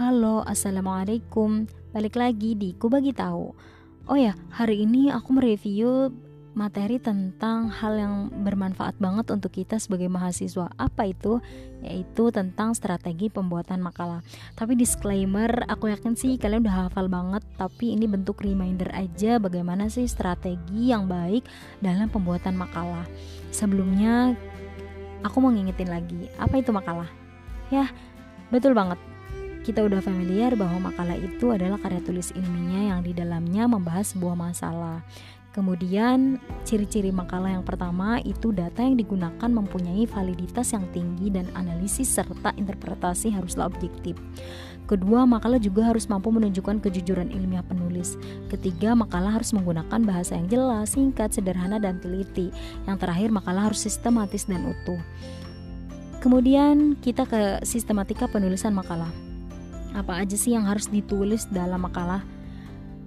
Halo, assalamualaikum. Balik lagi di Ku Bagi Tahu. Oh ya, hari ini aku mereview materi tentang hal yang bermanfaat banget untuk kita sebagai mahasiswa. Apa itu? Yaitu tentang strategi pembuatan makalah. Tapi disclaimer, aku yakin sih kalian udah hafal banget, tapi ini bentuk reminder aja bagaimana sih strategi yang baik dalam pembuatan makalah. Sebelumnya, aku mau ngingetin lagi, apa itu makalah? Ya, betul banget kita udah familiar bahwa makalah itu adalah karya tulis ilmiah yang di dalamnya membahas sebuah masalah. Kemudian, ciri-ciri makalah yang pertama itu data yang digunakan mempunyai validitas yang tinggi dan analisis serta interpretasi haruslah objektif. Kedua, makalah juga harus mampu menunjukkan kejujuran ilmiah penulis. Ketiga, makalah harus menggunakan bahasa yang jelas, singkat, sederhana, dan teliti. Yang terakhir, makalah harus sistematis dan utuh. Kemudian, kita ke sistematika penulisan makalah apa aja sih yang harus ditulis dalam makalah?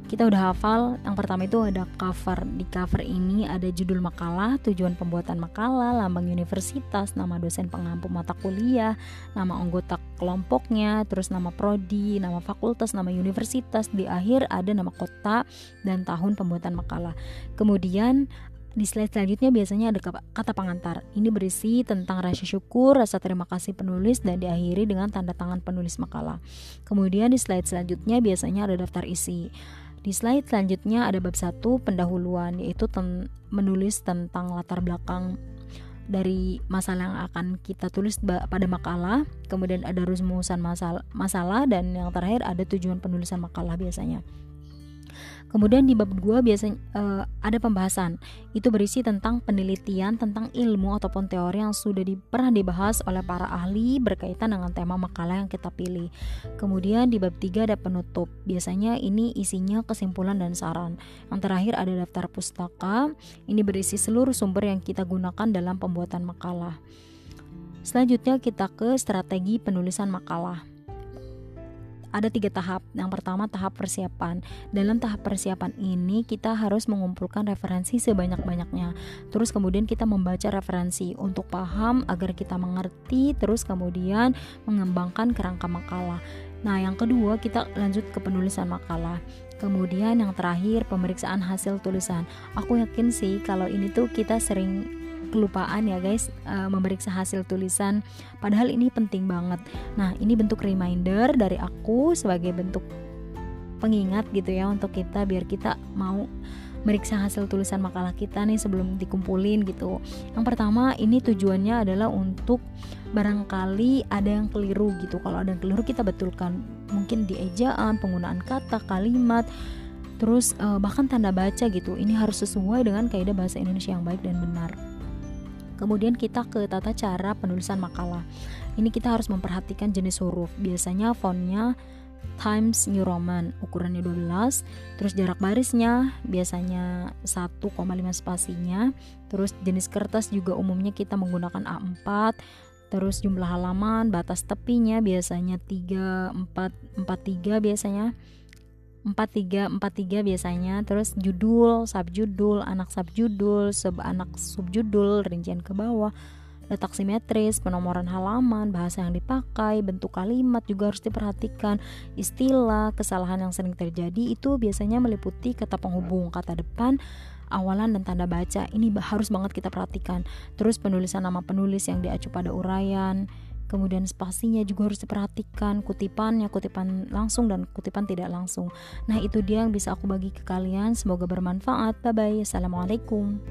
Kita udah hafal yang pertama itu ada cover di cover ini ada judul makalah tujuan pembuatan makalah lambang universitas nama dosen pengampu mata kuliah nama anggota kelompoknya terus nama prodi nama fakultas nama universitas. Di akhir ada nama kota dan tahun pembuatan makalah. Kemudian di slide selanjutnya biasanya ada kata pengantar. Ini berisi tentang rasa syukur, rasa terima kasih penulis dan diakhiri dengan tanda tangan penulis makalah. Kemudian di slide selanjutnya biasanya ada daftar isi. Di slide selanjutnya ada bab 1 pendahuluan yaitu ten menulis tentang latar belakang dari masalah yang akan kita tulis pada makalah, kemudian ada rumusan masalah, masalah dan yang terakhir ada tujuan penulisan makalah biasanya. Kemudian di bab 2 biasanya uh, ada pembahasan. Itu berisi tentang penelitian tentang ilmu ataupun teori yang sudah di, pernah dibahas oleh para ahli berkaitan dengan tema makalah yang kita pilih. Kemudian di bab 3 ada penutup. Biasanya ini isinya kesimpulan dan saran. Yang terakhir ada daftar pustaka. Ini berisi seluruh sumber yang kita gunakan dalam pembuatan makalah. Selanjutnya kita ke strategi penulisan makalah ada tiga tahap. Yang pertama tahap persiapan. Dalam tahap persiapan ini kita harus mengumpulkan referensi sebanyak-banyaknya. Terus kemudian kita membaca referensi untuk paham agar kita mengerti. Terus kemudian mengembangkan kerangka makalah. Nah, yang kedua kita lanjut ke penulisan makalah. Kemudian yang terakhir pemeriksaan hasil tulisan. Aku yakin sih kalau ini tuh kita sering kelupaan ya guys uh, memeriksa hasil tulisan padahal ini penting banget nah ini bentuk reminder dari aku sebagai bentuk pengingat gitu ya untuk kita biar kita mau meriksa hasil tulisan makalah kita nih sebelum dikumpulin gitu. Yang pertama ini tujuannya adalah untuk barangkali ada yang keliru gitu. Kalau ada yang keliru kita betulkan. Mungkin di ejaan, penggunaan kata, kalimat, terus uh, bahkan tanda baca gitu. Ini harus sesuai dengan kaidah bahasa Indonesia yang baik dan benar. Kemudian kita ke tata cara penulisan makalah. Ini kita harus memperhatikan jenis huruf. Biasanya fontnya Times New Roman ukurannya 12 terus jarak barisnya biasanya 1,5 spasinya terus jenis kertas juga umumnya kita menggunakan A4 terus jumlah halaman batas tepinya biasanya 3 4 43 biasanya 4343 biasanya terus judul subjudul anak subjudul sub anak subjudul rincian ke bawah letak simetris, penomoran halaman, bahasa yang dipakai, bentuk kalimat juga harus diperhatikan. Istilah, kesalahan yang sering terjadi itu biasanya meliputi kata penghubung, kata depan, awalan dan tanda baca. Ini harus banget kita perhatikan. Terus penulisan nama penulis yang diacu pada uraian, kemudian spasinya juga harus diperhatikan kutipannya kutipan langsung dan kutipan tidak langsung. Nah itu dia yang bisa aku bagi ke kalian. Semoga bermanfaat. Bye bye assalamualaikum